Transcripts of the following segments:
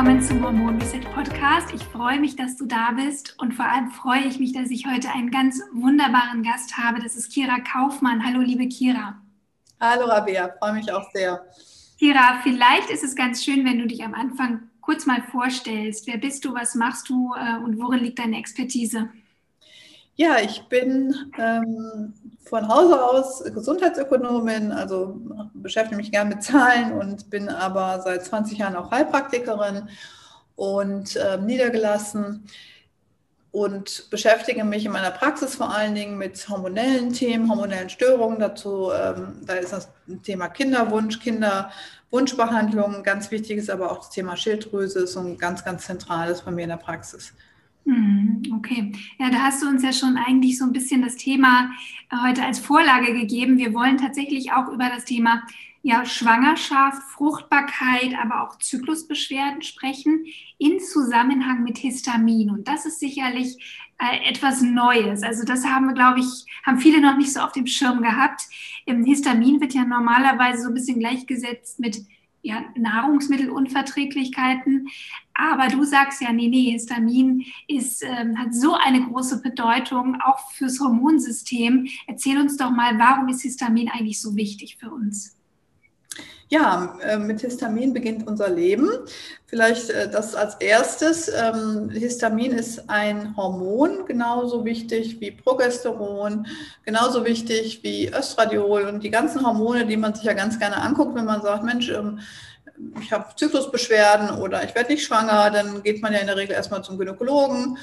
Willkommen zum Hormon Reset Podcast. Ich freue mich, dass du da bist und vor allem freue ich mich, dass ich heute einen ganz wunderbaren Gast habe. Das ist Kira Kaufmann. Hallo, liebe Kira. Hallo, Rabea. Freue mich auch sehr. Kira, vielleicht ist es ganz schön, wenn du dich am Anfang kurz mal vorstellst. Wer bist du, was machst du äh, und worin liegt deine Expertise? Ja, ich bin ähm, von Hause aus Gesundheitsökonomin, also beschäftige mich gern mit Zahlen und bin aber seit 20 Jahren auch Heilpraktikerin und äh, niedergelassen und beschäftige mich in meiner Praxis vor allen Dingen mit hormonellen Themen, hormonellen Störungen. Dazu, ähm, da ist das Thema Kinderwunsch, Kinderwunschbehandlung ganz wichtig, ist aber auch das Thema Schilddrüse, ist ein ganz, ganz zentrales bei mir in der Praxis. Hm, okay, ja, da hast du uns ja schon eigentlich so ein bisschen das Thema äh, heute als Vorlage gegeben. Wir wollen tatsächlich auch über das Thema ja, Schwangerschaft, Fruchtbarkeit, aber auch Zyklusbeschwerden sprechen in Zusammenhang mit Histamin. Und das ist sicherlich äh, etwas Neues. Also das haben, glaube ich, haben viele noch nicht so auf dem Schirm gehabt. Im Histamin wird ja normalerweise so ein bisschen gleichgesetzt mit ja, Nahrungsmittelunverträglichkeiten. Aber du sagst ja, nee, nee, Histamin ist, ähm, hat so eine große Bedeutung auch fürs Hormonsystem. Erzähl uns doch mal, warum ist Histamin eigentlich so wichtig für uns? Ja, äh, mit Histamin beginnt unser Leben. Vielleicht äh, das als erstes. Ähm, Histamin ist ein Hormon, genauso wichtig wie Progesteron, genauso wichtig wie Östradiol und die ganzen Hormone, die man sich ja ganz gerne anguckt, wenn man sagt, Mensch, ähm, ich habe Zyklusbeschwerden oder ich werde nicht schwanger, dann geht man ja in der Regel erstmal zum Gynäkologen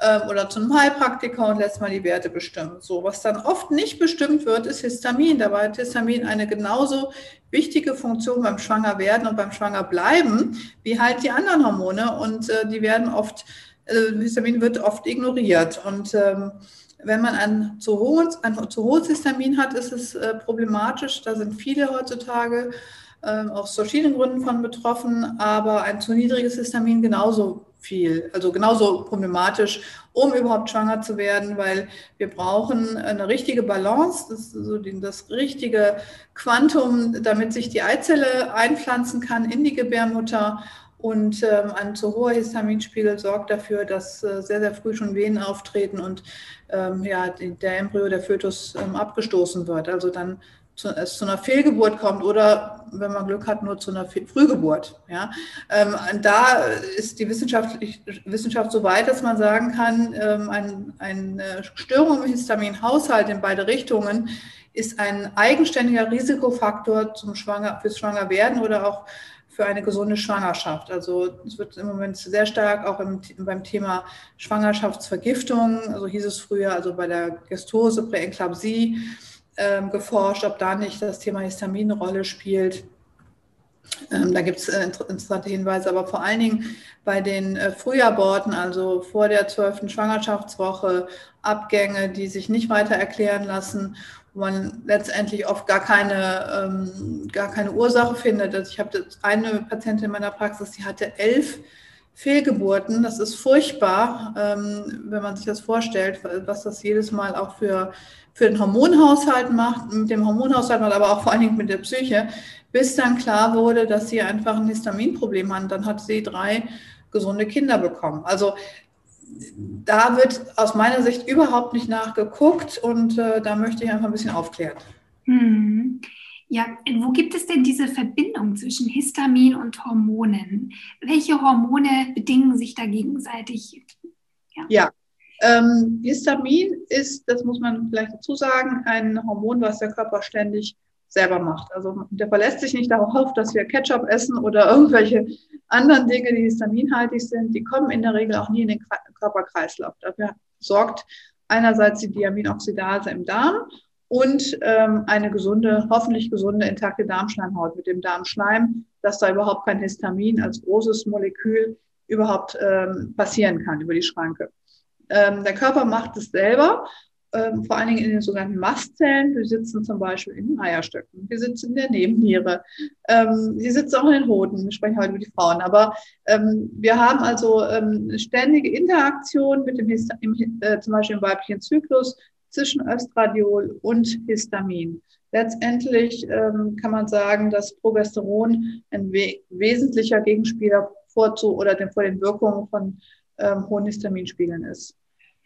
ähm, oder zu einem Heilpraktiker und lässt mal die Werte bestimmen. So, was dann oft nicht bestimmt wird, ist Histamin. Dabei hat Histamin eine genauso wichtige Funktion beim Schwangerwerden und beim Schwangerbleiben wie halt die anderen Hormone und äh, die werden oft, äh, Histamin wird oft ignoriert und ähm, wenn man ein zu hohes, ein zu hohes Histamin hat, ist es äh, problematisch. Da sind viele heutzutage ähm, aus verschiedenen Gründen von betroffen, aber ein zu niedriges Histamin genauso viel, also genauso problematisch, um überhaupt schwanger zu werden, weil wir brauchen eine richtige Balance, das, so das richtige Quantum, damit sich die Eizelle einpflanzen kann in die Gebärmutter. Und ähm, ein zu hoher Histaminspiegel sorgt dafür, dass äh, sehr, sehr früh schon Venen auftreten und ähm, ja, der Embryo, der Fötus ähm, abgestoßen wird. Also dann zu, es zu einer Fehlgeburt kommt oder, wenn man Glück hat, nur zu einer Frühgeburt. Ja? Ähm, da ist die Wissenschaft, Wissenschaft so weit, dass man sagen kann, ähm, ein, eine Störung im Histaminhaushalt in beide Richtungen ist ein eigenständiger Risikofaktor zum Schwanger, fürs Schwangerwerden oder auch für eine gesunde Schwangerschaft. Also es wird im Moment sehr stark auch im, beim Thema Schwangerschaftsvergiftung, also hieß es früher, also bei der Gestose, Präenklampsie, ähm, geforscht, ob da nicht das Thema Histamin eine Rolle spielt. Ähm, da gibt es äh, interessante Hinweise, aber vor allen Dingen bei den äh, Frühaborten, also vor der zwölften Schwangerschaftswoche, Abgänge, die sich nicht weiter erklären lassen, wo man letztendlich oft gar keine, ähm, gar keine Ursache findet. Also ich habe eine Patientin in meiner Praxis, die hatte elf Fehlgeburten. Das ist furchtbar, ähm, wenn man sich das vorstellt, was das jedes Mal auch für für den Hormonhaushalt macht, mit dem Hormonhaushalt aber auch vor allen Dingen mit der Psyche, bis dann klar wurde, dass sie einfach ein Histaminproblem hat. Dann hat sie drei gesunde Kinder bekommen. Also da wird aus meiner Sicht überhaupt nicht nachgeguckt und äh, da möchte ich einfach ein bisschen aufklären. Hm. Ja, wo gibt es denn diese Verbindung zwischen Histamin und Hormonen? Welche Hormone bedingen sich da gegenseitig? Ja, ja ähm, Histamin ist, das muss man vielleicht dazu sagen, ein Hormon, was der Körper ständig selber macht. Also der verlässt sich nicht darauf, dass wir Ketchup essen oder irgendwelche anderen Dinge, die histaminhaltig sind. Die kommen in der Regel auch nie in den Körperkreislauf. Dafür sorgt einerseits die Diaminoxidase im Darm und ähm, eine gesunde, hoffentlich gesunde, intakte Darmschleimhaut mit dem Darmschleim, dass da überhaupt kein Histamin als großes Molekül überhaupt ähm, passieren kann über die Schranke. Ähm, der Körper macht es selber ähm, vor allen Dingen in den sogenannten Mastzellen. Die sitzen zum Beispiel in den Eierstöcken, die sitzen in der Nebenniere, ähm, die sitzen auch in den Hoden. Wir sprechen heute über die Frauen. Aber ähm, wir haben also ähm, ständige Interaktion mit dem Hist äh, zum Beispiel im weiblichen Zyklus zwischen Östradiol und Histamin. Letztendlich ähm, kann man sagen, dass Progesteron ein we wesentlicher Gegenspieler vorzu oder den, vor den Wirkungen von ähm, hohen Histaminspiegeln ist.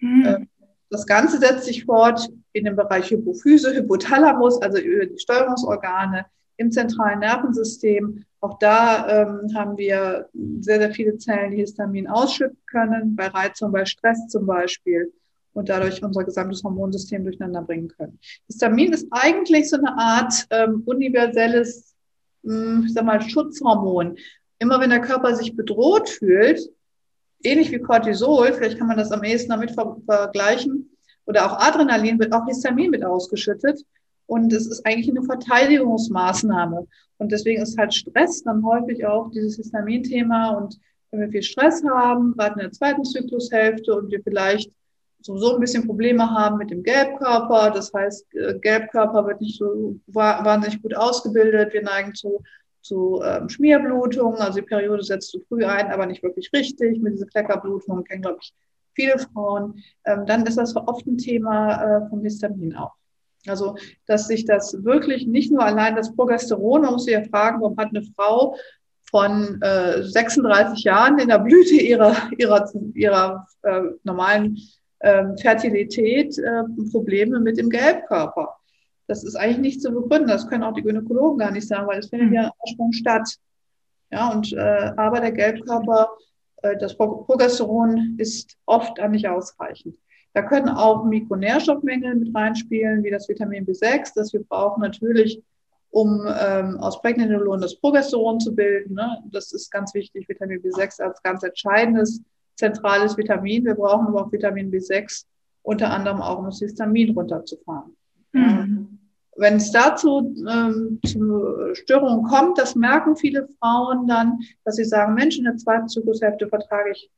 Mhm. Das Ganze setzt sich fort in dem Bereich Hypophyse, Hypothalamus, also über die Steuerungsorgane im zentralen Nervensystem. Auch da ähm, haben wir sehr, sehr viele Zellen, die Histamin ausschütten können, bei Reizung, bei Stress zum Beispiel und dadurch unser gesamtes Hormonsystem durcheinander bringen können. Histamin ist eigentlich so eine Art ähm, universelles, hm, ich sag mal, Schutzhormon. Immer wenn der Körper sich bedroht fühlt, ähnlich wie Cortisol, vielleicht kann man das am ehesten damit ver vergleichen, oder auch Adrenalin wird auch Histamin mit ausgeschüttet. Und es ist eigentlich eine Verteidigungsmaßnahme. Und deswegen ist halt Stress dann häufig auch dieses Histamin-Thema. Und wenn wir viel Stress haben, gerade in der zweiten Zyklushälfte und wir vielleicht sowieso ein bisschen Probleme haben mit dem Gelbkörper, das heißt, äh, Gelbkörper wird nicht so wahnsinnig gut ausgebildet, wir neigen zu zu ähm, Schmierblutungen. Also die Periode setzt zu früh ein, aber nicht wirklich richtig. Mit dieser Kleckerblutung kennen, glaube ich, viele Frauen. Ähm, dann ist das oft ein Thema äh, vom Histamin auch. Also, dass sich das wirklich nicht nur allein das Progesteron, man muss sich ja fragen, warum hat eine Frau von äh, 36 Jahren in der Blüte ihrer, ihrer, ihrer äh, normalen ähm, Fertilität äh, Probleme mit dem Gelbkörper. Das ist eigentlich nicht zu begründen. Das können auch die Gynäkologen gar nicht sagen, weil es findet hm. ja Ursprung statt. Ja, und äh, aber der Gelbkörper, äh, das Progesteron ist oft nicht ausreichend. Da können auch Mikronährstoffmängel mit reinspielen, wie das Vitamin B6, das wir brauchen natürlich, um ähm, aus Prägnenolon das Progesteron zu bilden. Ne? Das ist ganz wichtig, Vitamin B6 als ganz entscheidendes, zentrales Vitamin. Wir brauchen aber auch Vitamin B6, unter anderem auch, um das Histamin runterzufahren. Mhm. Wenn es dazu ähm, zu Störungen kommt, das merken viele Frauen dann, dass sie sagen, Mensch, in der zweiten Zyklushälfte vertrage ich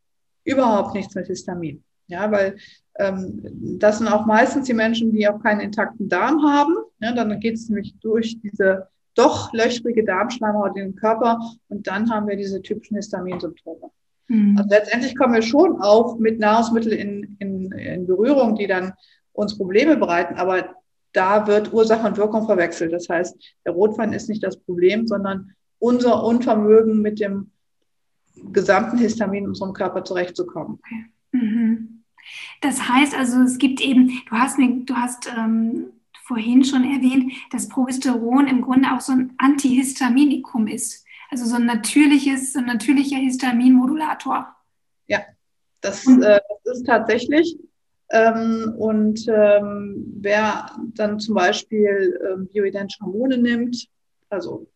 überhaupt nichts mit Histamin. Ja, weil ähm, das sind auch meistens die Menschen, die auch keinen intakten Darm haben. Ja, dann geht es nämlich durch diese doch löchrige Darmschleimhaut in den Körper und dann haben wir diese typischen Histaminsymptome. Mhm. Also letztendlich kommen wir schon auch mit Nahrungsmitteln in, in, in Berührung, die dann uns Probleme bereiten, aber da wird Ursache und Wirkung verwechselt. Das heißt, der Rotwein ist nicht das Problem, sondern unser Unvermögen mit dem gesamten Histamin in unserem Körper zurechtzukommen. Mhm. Das heißt also, es gibt eben, du hast, mir, du hast ähm, vorhin schon erwähnt, dass Progesteron im Grunde auch so ein Antihistaminikum ist. Also so ein natürliches, so ein natürlicher Histaminmodulator. Ja, das, äh, das ist tatsächlich ähm, und ähm, wer dann zum Beispiel ähm, bioidentische Hormone nimmt, also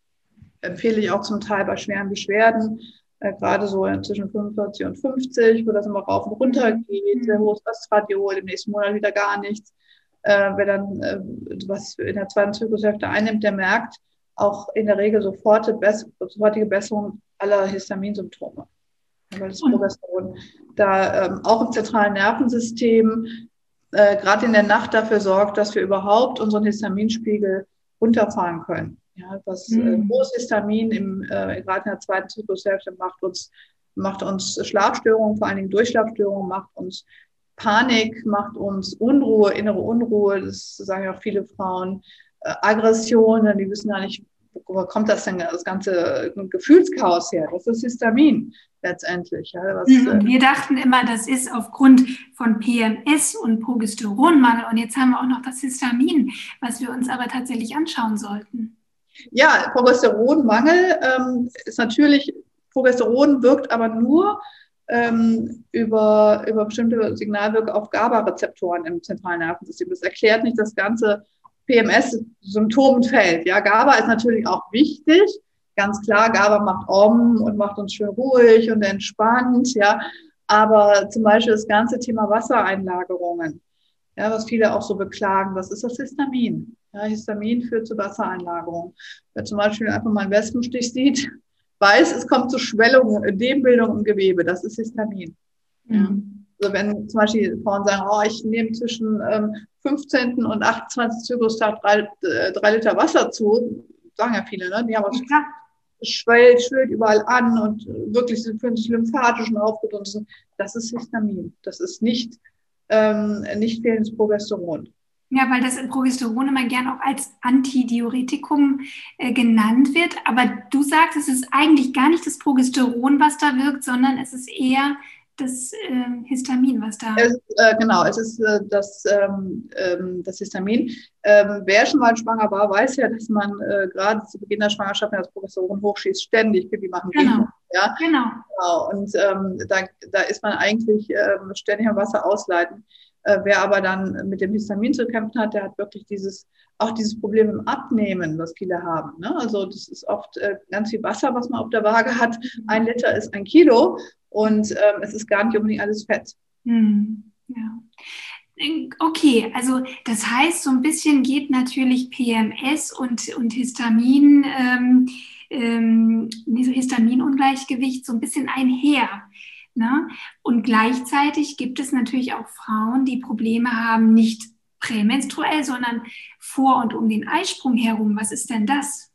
empfehle ich auch zum Teil bei schweren Beschwerden, äh, gerade so zwischen 45 und 50, wo das immer rauf und runter geht, sehr hohes Östradiol, im nächsten Monat wieder gar nichts. Äh, wer dann äh, was in der zweiten Zyklushälfte einnimmt, der merkt auch in der Regel sofortige, sofortige Besserung aller Histaminsymptome weil das Progesteron da ähm, auch im zentralen Nervensystem äh, gerade in der Nacht dafür sorgt, dass wir überhaupt unseren Histaminspiegel runterfahren können. Ja, was äh, mhm. hohes Histamin im, äh, gerade in der zweiten Zyklushälfte macht uns, macht uns Schlafstörungen, vor allen Dingen Durchschlafstörungen, macht uns Panik, macht uns Unruhe, innere Unruhe, das sagen ja auch viele Frauen, Aggressionen, die wissen gar nicht, wo kommt das denn, das ganze Gefühlschaos her? Das ist Histamin letztendlich. Ja, was, mhm, und wir dachten immer, das ist aufgrund von PMS und Progesteronmangel. Und jetzt haben wir auch noch das Histamin, was wir uns aber tatsächlich anschauen sollten. Ja, Progesteronmangel ähm, ist natürlich, Progesteron wirkt aber nur ähm, über, über bestimmte Signalwirke auf GABA-Rezeptoren im zentralen Nervensystem. Das erklärt nicht das ganze PMS-Symptomfeld. Ja, GABA ist natürlich auch wichtig. Ganz klar, GABA macht Om und macht uns schön ruhig und entspannt. Ja, aber zum Beispiel das ganze Thema Wassereinlagerungen ja, was viele auch so beklagen, das ist das Histamin. Ja, Histamin führt zu Wassereinlagerung. Wer zum Beispiel einfach mal einen Wespenstich sieht, weiß, es kommt zu Schwellungen, Ödembildung im Gewebe, das ist Histamin. Ja. Also wenn zum Beispiel Frauen sagen, oh, ich nehme zwischen ähm, 15. und 28. Zyklustag drei, äh, drei Liter Wasser zu, sagen ja viele, ne? Die haben ja. schwellt, schwillt überall an und wirklich sie fühlen sich lymphatisch und aufgedunsen. Das ist Histamin. Das ist nicht, ähm, nicht fehlendes Progesteron. Ja, weil das Progesteron immer gern auch als Antidiuretikum äh, genannt wird. Aber du sagst, es ist eigentlich gar nicht das Progesteron, was da wirkt, sondern es ist eher das äh, Histamin, was da. Es, äh, genau, es ist äh, das, ähm, ähm, das Histamin. Ähm, wer schon mal schwanger war, weiß ja, dass man äh, gerade zu Beginn der Schwangerschaft, wenn das Progesteron hochschießt, ständig Pipi machen genau. Ja? Genau. genau. Und ähm, da, da ist man eigentlich ähm, ständig am Wasser ausleiten. Äh, wer aber dann mit dem Histamin zu kämpfen hat, der hat wirklich dieses, auch dieses Problem im Abnehmen, was viele haben. Ne? Also das ist oft äh, ganz viel Wasser, was man auf der Waage hat. Ein Liter ist ein Kilo und ähm, es ist gar nicht unbedingt alles Fett. Hm, ja. Okay, also das heißt, so ein bisschen geht natürlich PMS und, und Histamin, ähm, ähm, Histaminungleichgewicht so ein bisschen einher. Ne? Und gleichzeitig gibt es natürlich auch Frauen, die Probleme haben, nicht prämenstruell, sondern vor und um den Eisprung herum. Was ist denn das?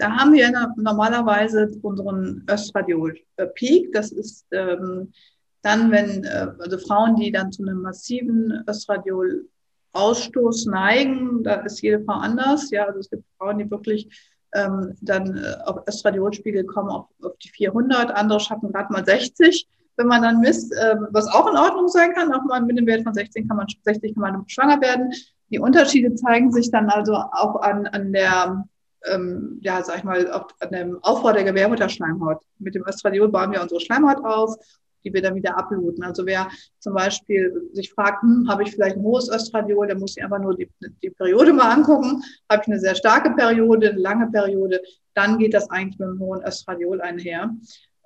Da haben wir normalerweise unseren Östradiol-Peak. Das ist ähm, dann, wenn äh, also Frauen, die dann zu einem massiven Östradiol-Ausstoß neigen, da ist jede Frau anders. Ja, also es gibt Frauen, die wirklich ähm, dann äh, auf Östradiolspiegel kommen auf, auf die 400, andere schaffen gerade mal 60 wenn man dann misst, äh, was auch in Ordnung sein kann, auch mal mit dem Wert von 16 kann man, 60 kann man schwanger werden. Die Unterschiede zeigen sich dann also auch an, an der ähm, ja, sag ich mal, auf, dem Aufbau der Gebärmutterschleimhaut. Mit dem Östradiol bauen wir unsere Schleimhaut auf, die wir dann wieder abluten. Also wer zum Beispiel sich fragt, hm, habe ich vielleicht ein hohes Östradiol, der muss sich einfach nur die, die Periode mal angucken. Habe ich eine sehr starke Periode, eine lange Periode, dann geht das eigentlich mit einem hohen Östradiol einher.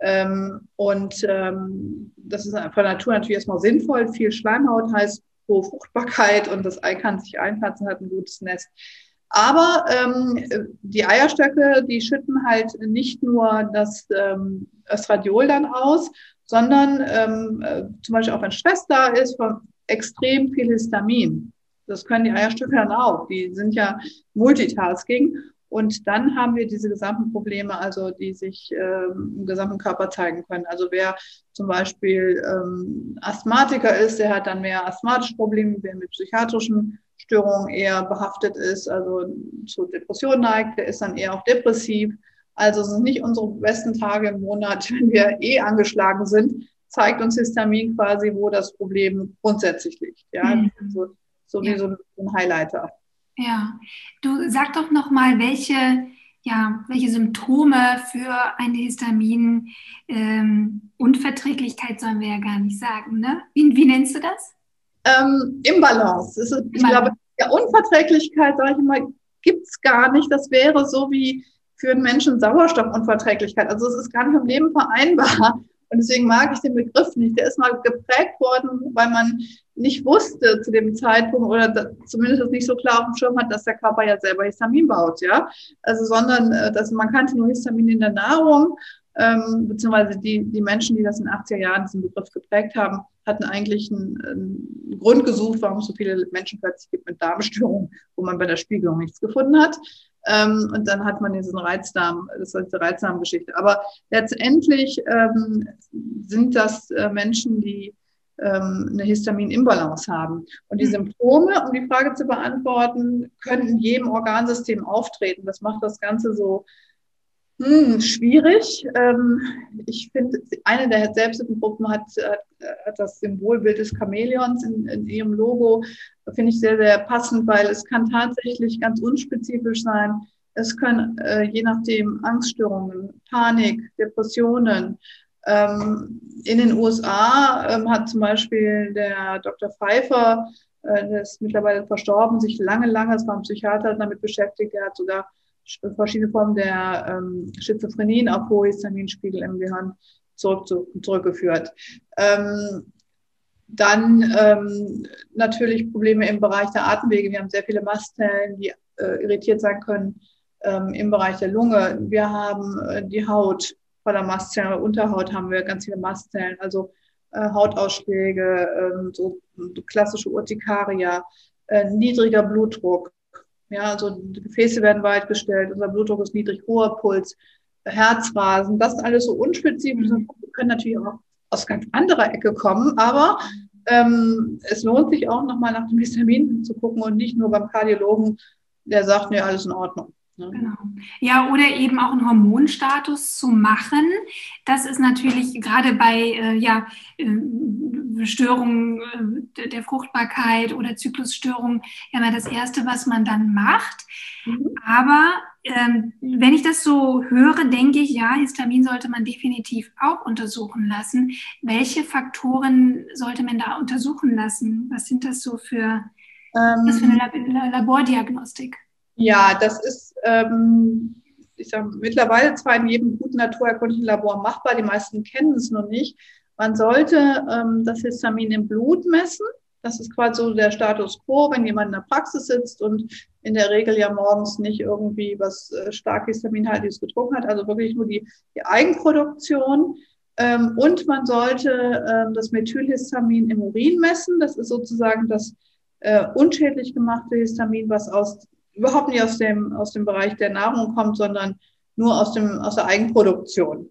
Ähm, und ähm, das ist von Natur natürlich erstmal sinnvoll. Viel Schleimhaut heißt hohe Fruchtbarkeit und das Ei kann sich einplatzen, hat ein gutes Nest. Aber ähm, die Eierstöcke, die schütten halt nicht nur das ähm, Östradiol dann aus, sondern ähm, äh, zum Beispiel auch wenn Stress da ist, von extrem viel Histamin. Das können die Eierstöcke dann auch. Die sind ja Multitasking. Und dann haben wir diese gesamten Probleme, also die sich ähm, im gesamten Körper zeigen können. Also wer zum Beispiel ähm, Asthmatiker ist, der hat dann mehr asthmatische Probleme, wer mit psychiatrischen Störungen eher behaftet ist, also zu Depressionen neigt, der ist dann eher auch depressiv. Also es sind nicht unsere besten Tage im Monat, wenn wir eh angeschlagen sind, zeigt uns Histamin quasi, wo das Problem grundsätzlich liegt. Ja, mhm. so, so wie ja. so ein Highlighter. Ja, du sag doch noch mal, welche, ja, welche Symptome für eine Histamin-Unverträglichkeit ähm, sollen wir ja gar nicht sagen, ne? Wie, wie nennst du das? Ähm, Imbalance. Ist, ich glaube, ja, Unverträglichkeit, sage ich mal, gibt es gar nicht. Das wäre so wie für einen Menschen Sauerstoffunverträglichkeit. Also es ist gar nicht im Leben vereinbar. Und deswegen mag ich den Begriff nicht. Der ist mal geprägt worden, weil man nicht wusste zu dem Zeitpunkt oder zumindest das nicht so klar auf dem Schirm hat, dass der Körper ja selber Histamin baut, ja. Also, sondern, äh, dass man kannte nur Histamin in der Nahrung, ähm, beziehungsweise die, die Menschen, die das in den 80er Jahren diesen Begriff geprägt haben, hatten eigentlich einen, einen Grund gesucht, warum es so viele Menschen plötzlich gibt mit Darmstörungen, wo man bei der Spiegelung nichts gefunden hat. Ähm, und dann hat man diesen Reizdarm, das ist die Reizdarmgeschichte. Aber letztendlich ähm, sind das äh, Menschen, die ähm, eine Histamin-Imbalance haben. Und die hm. Symptome, um die Frage zu beantworten, können in jedem Organsystem auftreten. Das macht das Ganze so hm, schwierig. Ähm, ich finde, eine der Selbsthilfegruppen hat, hat, hat das Symbolbild des Chamäleons in, in ihrem Logo. Finde ich sehr, sehr passend, weil es kann tatsächlich ganz unspezifisch sein. Es können äh, je nachdem Angststörungen, Panik, Depressionen. Ähm, in den USA ähm, hat zum Beispiel der Dr. Pfeiffer, äh, der ist mittlerweile verstorben, sich lange, lange, es war ein Psychiater, damit beschäftigt. Er hat sogar verschiedene Formen der ähm, Schizophrenien auf hohe Histaminspiegel im Gehirn zurück zu, zurückgeführt. Ähm, dann ähm, natürlich Probleme im Bereich der Atemwege. Wir haben sehr viele Mastzellen, die äh, irritiert sein können ähm, im Bereich der Lunge. Wir haben äh, die Haut voller Mastzellen, Unterhaut haben wir ganz viele Mastzellen, also äh, Hautausschläge, ähm, so, so klassische Urtikaria, äh, niedriger Blutdruck. Ja, also die Gefäße werden weit gestellt, unser Blutdruck ist niedrig, hoher Puls, Herzrasen, das ist alles so unspezifisch und können natürlich auch aus ganz anderer Ecke kommen, aber ähm, es lohnt sich auch nochmal nach dem Histamin zu gucken und nicht nur beim Kardiologen, der sagt, nee, alles in Ordnung. Ne? Genau. Ja, oder eben auch einen Hormonstatus zu machen. Das ist natürlich gerade bei äh, ja, äh, Störungen äh, der Fruchtbarkeit oder Zyklusstörungen ja mal das Erste, was man dann macht. Mhm. Aber ähm, wenn ich das so höre, denke ich, ja, Histamin sollte man definitiv auch untersuchen lassen. Welche Faktoren sollte man da untersuchen lassen? Was sind das so für, ähm, was für eine Lab Labordiagnostik? Ja, das ist, ähm, ich sage, mittlerweile zwar in jedem guten naturerkundlichen Labor machbar, die meisten kennen es noch nicht. Man sollte ähm, das Histamin im Blut messen. Das ist quasi so der Status quo, wenn jemand in der Praxis sitzt und in der Regel ja morgens nicht irgendwie was äh, stark Histaminhaltiges getrunken hat, also wirklich nur die, die Eigenproduktion. Ähm, und man sollte ähm, das Methylhistamin im Urin messen. Das ist sozusagen das äh, unschädlich gemachte Histamin, was aus überhaupt nicht aus dem, aus dem Bereich der Nahrung kommt, sondern nur aus, dem, aus der Eigenproduktion.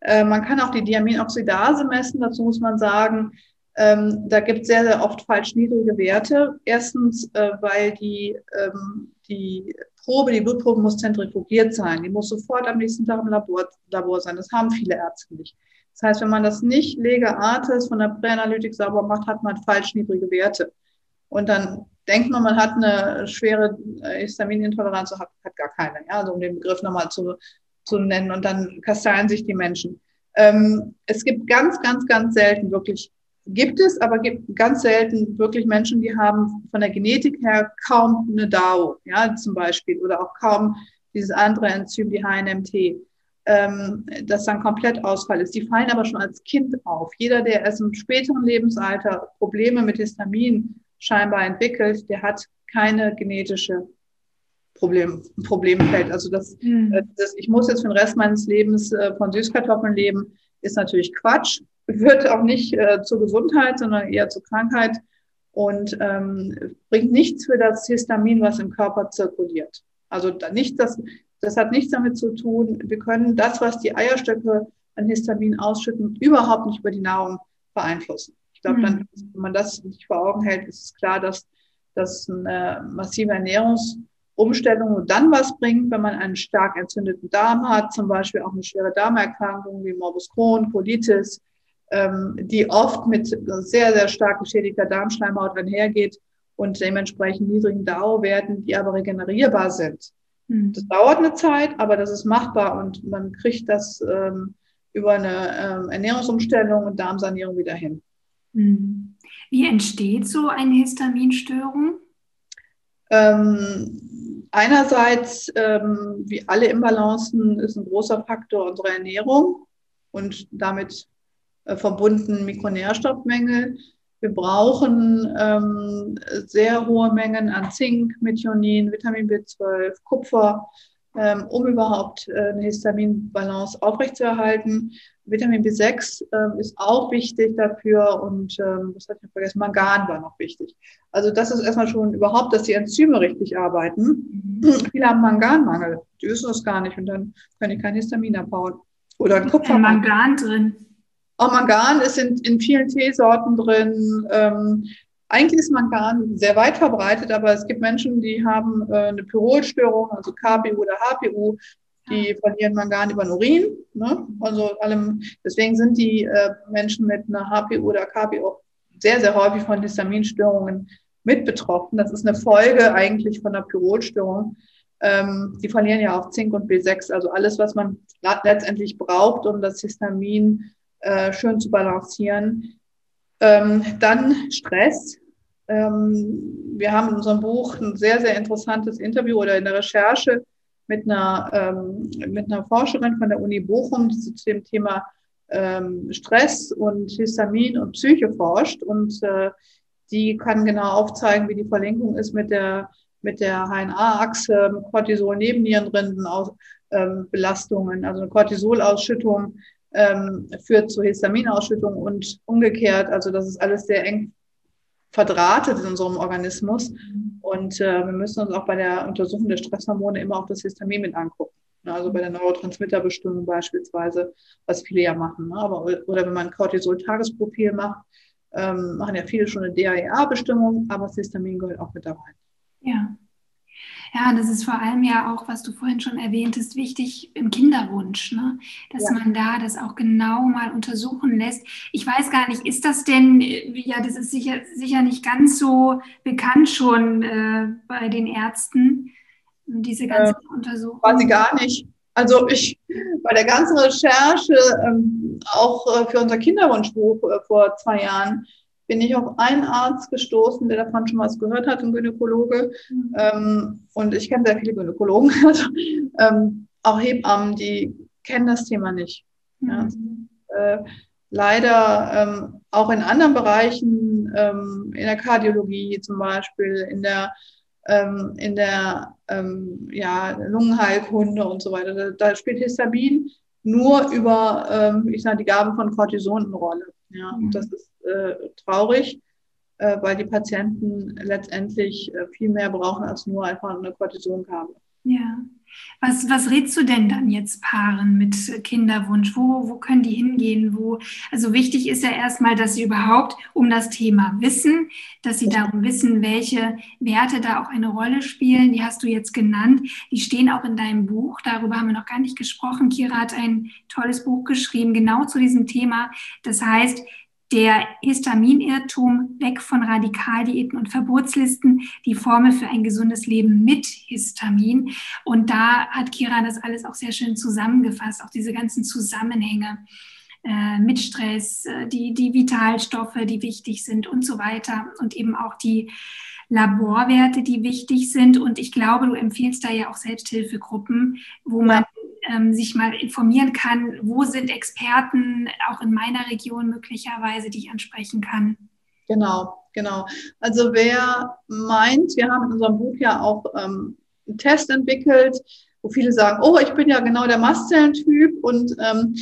Äh, man kann auch die Diaminoxidase messen, dazu muss man sagen, ähm, da gibt es sehr, sehr oft falsch niedrige Werte. Erstens, äh, weil die, ähm, die Probe, die Blutprobe muss zentrifugiert sein. Die muss sofort am nächsten Tag im Labor, Labor sein. Das haben viele Ärzte nicht. Das heißt, wenn man das nicht lege artis von der Präanalytik sauber macht, hat man falsch niedrige Werte. Und dann denkt man, man hat eine schwere äh, Histaminintoleranz, hat, hat gar keine. Ja? Also um den Begriff nochmal zu, zu nennen. Und dann kasteien sich die Menschen. Ähm, es gibt ganz, ganz, ganz selten wirklich, gibt es, aber gibt ganz selten wirklich Menschen, die haben von der Genetik her kaum eine DAO, ja, zum Beispiel, oder auch kaum dieses andere Enzym, die HNMT, ähm, das dann komplett Ausfall ist. Die fallen aber schon als Kind auf. Jeder, der erst im späteren Lebensalter Probleme mit Histamin scheinbar entwickelt, der hat keine genetische Problem, Problemfeld. Also das, mhm. das, ich muss jetzt für den Rest meines Lebens äh, von Süßkartoffeln leben, ist natürlich Quatsch. Führt auch nicht äh, zur Gesundheit, sondern eher zur Krankheit und ähm, bringt nichts für das Histamin, was im Körper zirkuliert. Also da nicht das, das hat nichts damit zu tun. Wir können das, was die Eierstöcke an Histamin ausschütten, überhaupt nicht über die Nahrung beeinflussen glaube, dann, mhm. wenn man das sich vor Augen hält, ist es klar, dass, dass eine massive Ernährungsumstellung dann was bringt, wenn man einen stark entzündeten Darm hat, zum Beispiel auch eine schwere Darmerkrankung wie Morbus Crohn, Colitis, ähm, die oft mit sehr, sehr stark geschädigter Darmschleimhaut einhergeht und dementsprechend niedrigen DAO-Werten, die aber regenerierbar sind. Mhm. Das dauert eine Zeit, aber das ist machbar und man kriegt das ähm, über eine ähm, Ernährungsumstellung und Darmsanierung wieder hin. Wie entsteht so eine Histaminstörung? Ähm, einerseits, ähm, wie alle Imbalancen, ist ein großer Faktor unsere Ernährung und damit äh, verbunden Mikronährstoffmängel. Wir brauchen ähm, sehr hohe Mengen an Zink, Methionin, Vitamin B12, Kupfer, ähm, um überhaupt äh, eine Histaminbalance aufrechtzuerhalten. Vitamin B6 äh, ist auch wichtig dafür und ähm, was hatte ich vergessen, Mangan war noch wichtig. Also das ist erstmal schon überhaupt, dass die Enzyme richtig arbeiten. Mhm. Viele haben Manganmangel, die wissen das gar nicht und dann können die kein Histamin abbauen. Oder ein Kupfer. Mangan drin. Auch Mangan ist in, in vielen Teesorten drin. Ähm, eigentlich ist Mangan sehr weit verbreitet, aber es gibt Menschen, die haben äh, eine Pyrolstörung, also KPU oder HPU, die verlieren Mangan über den Urin. Ne? Also allem, deswegen sind die äh, Menschen mit einer HPU oder KPU auch sehr, sehr häufig von Histaminstörungen mit betroffen. Das ist eine Folge eigentlich von einer Pyrolstörung. Ähm, die verlieren ja auch Zink und B6, also alles, was man letztendlich braucht, um das Histamin äh, schön zu balancieren. Ähm, dann Stress. Ähm, wir haben in unserem Buch ein sehr, sehr interessantes Interview oder in der Recherche mit einer, ähm, mit einer Forscherin von der Uni Bochum, die zu dem Thema ähm, Stress und Histamin und Psyche forscht und äh, die kann genau aufzeigen, wie die Verlinkung ist mit der mit der HNA-Achse, Cortisol Nebennierenrinden aus, ähm, Belastungen, also eine Cortisolausschüttung ähm, führt zu Histaminausschüttung und umgekehrt. Also das ist alles sehr eng verdrahtet in unserem Organismus. Und äh, wir müssen uns auch bei der Untersuchung der Stresshormone immer auch das Histamin mit angucken. Also bei der Neurotransmitterbestimmung beispielsweise, was viele ja machen. Ne? Aber, oder wenn man ein Cortisol-Tagesprofil macht, ähm, machen ja viele schon eine DAEA-Bestimmung, aber das Histamin gehört auch mit dabei. Ja. Ja, das ist vor allem ja auch, was du vorhin schon erwähntest, wichtig im Kinderwunsch, ne? dass ja. man da das auch genau mal untersuchen lässt. Ich weiß gar nicht, ist das denn, ja, das ist sicher, sicher nicht ganz so bekannt schon äh, bei den Ärzten, diese ganze äh, Untersuchung? Quasi gar nicht. Also ich bei der ganzen Recherche, ähm, auch äh, für unser Kinderwunschbuch äh, vor zwei Jahren, bin ich auf einen Arzt gestoßen, der davon schon was gehört hat, ein Gynäkologe. Mhm. Ähm, und ich kenne sehr viele Gynäkologen, also ähm, auch Hebammen, die kennen das Thema nicht. Mhm. Ja. Äh, leider ähm, auch in anderen Bereichen, ähm, in der Kardiologie zum Beispiel, in der ähm, in der ähm, ja, Lungenheilkunde und so weiter. Da, da spielt Histamin nur über, ich sage, die Gabe von Cortison eine Rolle. Ja, und das ist äh, traurig, äh, weil die Patienten letztendlich äh, viel mehr brauchen als nur einfach eine Cortisongabe. Ja. Was, was rätst du denn dann jetzt Paaren mit Kinderwunsch? Wo, wo können die hingehen? Wo, also wichtig ist ja erstmal, dass sie überhaupt um das Thema wissen, dass sie darum wissen, welche Werte da auch eine Rolle spielen. Die hast du jetzt genannt. Die stehen auch in deinem Buch. Darüber haben wir noch gar nicht gesprochen. Kira hat ein tolles Buch geschrieben, genau zu diesem Thema. Das heißt, der Histaminirrtum weg von Radikaldiäten und Verbotslisten, die Formel für ein gesundes Leben mit Histamin. Und da hat Kira das alles auch sehr schön zusammengefasst, auch diese ganzen Zusammenhänge äh, mit Stress, äh, die, die Vitalstoffe, die wichtig sind und so weiter und eben auch die Laborwerte, die wichtig sind. Und ich glaube, du empfiehlst da ja auch Selbsthilfegruppen, wo man ähm, sich mal informieren kann, wo sind Experten auch in meiner Region möglicherweise, die ich ansprechen kann. Genau, genau. Also wer meint, wir haben in unserem Buch ja auch ähm, einen Test entwickelt, wo viele sagen, oh, ich bin ja genau der Mastzellentyp und ähm,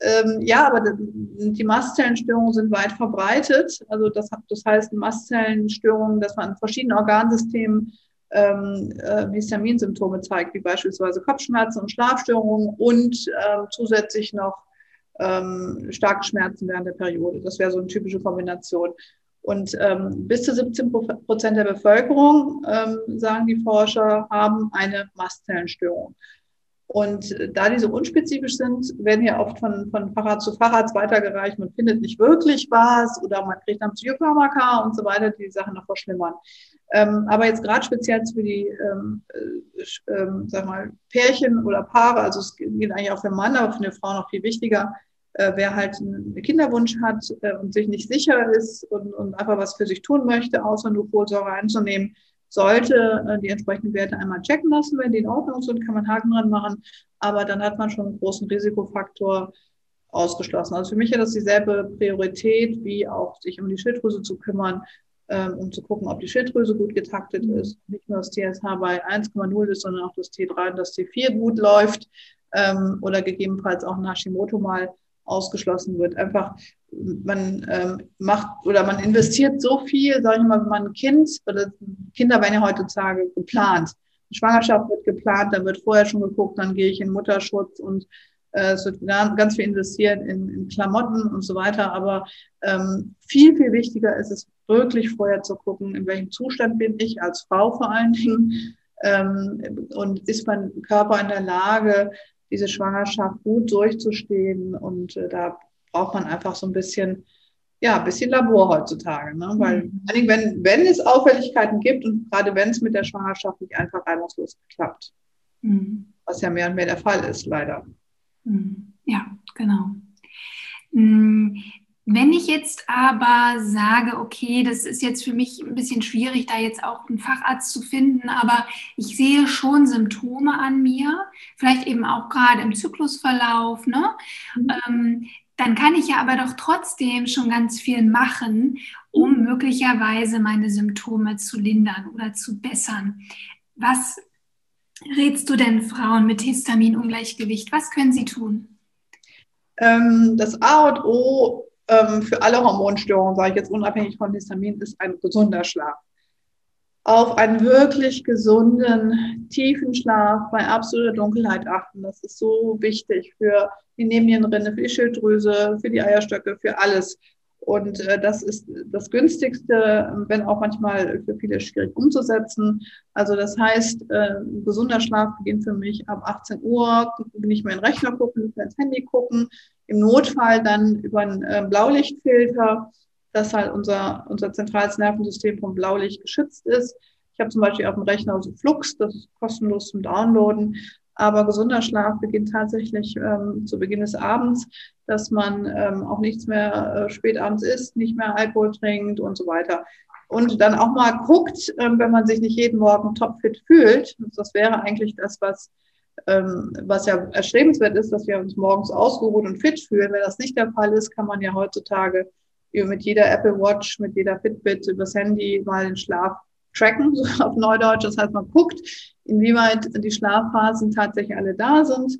ähm, ja, aber die Mastzellenstörungen sind weit verbreitet. Also das, das heißt Mastzellenstörungen, dass man in verschiedenen Organsystemen ähm, äh, Histaminsymptome zeigt, wie beispielsweise Kopfschmerzen und Schlafstörungen und äh, zusätzlich noch ähm, starke Schmerzen während der Periode. Das wäre so eine typische Kombination. Und ähm, bis zu 17 Prozent der Bevölkerung, ähm, sagen die Forscher, haben eine Mastzellenstörung. Und da diese unspezifisch sind, werden ja oft von, von Facharzt zu Facharzt weitergereicht. Man findet nicht wirklich was oder man kriegt dann Psychopharmaka und so weiter, die die Sache noch verschlimmern. Ähm, aber jetzt gerade speziell für die, ähm, äh, ähm, sag mal, Pärchen oder Paare, also es geht eigentlich auch für Mann, aber für eine Frau noch viel wichtiger, äh, wer halt einen Kinderwunsch hat äh, und sich nicht sicher ist und, und einfach was für sich tun möchte, außer nur Folsäure einzunehmen, sollte äh, die entsprechenden Werte einmal checken lassen. Wenn die in Ordnung sind, kann man Haken dran machen. Aber dann hat man schon einen großen Risikofaktor ausgeschlossen. Also für mich hat das dieselbe Priorität, wie auch sich um die Schilddrüse zu kümmern, um zu gucken, ob die Schilddrüse gut getaktet ist. Nicht nur das TSH bei 1,0 ist, sondern auch das T3 und das T4 gut läuft ähm, oder gegebenenfalls auch ein Hashimoto mal ausgeschlossen wird. Einfach, man ähm, macht oder man investiert so viel, sage ich mal, wenn man ein Kind, oder Kinder werden ja heutzutage geplant. Die Schwangerschaft wird geplant, dann wird vorher schon geguckt, dann gehe ich in Mutterschutz und äh, es wird ganz viel investiert in, in Klamotten und so weiter. Aber ähm, viel, viel wichtiger ist es wirklich vorher zu gucken, in welchem Zustand bin ich als Frau vor allen Dingen. Ähm, und ist mein Körper in der Lage, diese Schwangerschaft gut durchzustehen. Und äh, da braucht man einfach so ein bisschen, ja, ein bisschen Labor heutzutage. Ne? Weil, mhm. wenn, wenn es Auffälligkeiten gibt und gerade wenn es mit der Schwangerschaft nicht einfach reibungslos klappt. Mhm. Was ja mehr und mehr der Fall ist, leider. Mhm. Ja, genau. Mhm. Wenn ich jetzt aber sage, okay, das ist jetzt für mich ein bisschen schwierig, da jetzt auch einen Facharzt zu finden, aber ich sehe schon Symptome an mir, vielleicht eben auch gerade im Zyklusverlauf, ne? Mhm. Ähm, dann kann ich ja aber doch trotzdem schon ganz viel machen, um möglicherweise meine Symptome zu lindern oder zu bessern. Was rätst du denn Frauen mit Histaminungleichgewicht? Was können sie tun? Ähm, das A und O ähm, für alle Hormonstörungen, sage ich jetzt unabhängig von Histamin, ist ein gesunder Schlaf. Auf einen wirklich gesunden, tiefen Schlaf bei absoluter Dunkelheit achten. Das ist so wichtig für die Nebennierenrinde, für die Schilddrüse, für die Eierstöcke, für alles. Und äh, das ist das günstigste, wenn auch manchmal für viele schwierig umzusetzen. Also das heißt, äh, gesunder Schlaf beginnt für mich ab 18 Uhr, nicht mehr in den Rechner gucken, nicht mehr ins Handy gucken. Im Notfall dann über einen äh, Blaulichtfilter, dass halt unser, unser zentrales Nervensystem vom Blaulicht geschützt ist. Ich habe zum Beispiel auf dem Rechner so Flux, das ist kostenlos zum Downloaden. Aber gesunder Schlaf beginnt tatsächlich ähm, zu Beginn des Abends, dass man ähm, auch nichts mehr äh, spät abends isst, nicht mehr Alkohol trinkt und so weiter. Und dann auch mal guckt, ähm, wenn man sich nicht jeden Morgen topfit fühlt. Das wäre eigentlich das, was, ähm, was ja erstrebenswert ist, dass wir uns morgens ausgeruht und fit fühlen. Wenn das nicht der Fall ist, kann man ja heutzutage mit jeder Apple Watch, mit jeder Fitbit übers Handy mal den Schlaf tracken, so auf Neudeutsch. Das heißt, man guckt, inwieweit die Schlafphasen tatsächlich alle da sind.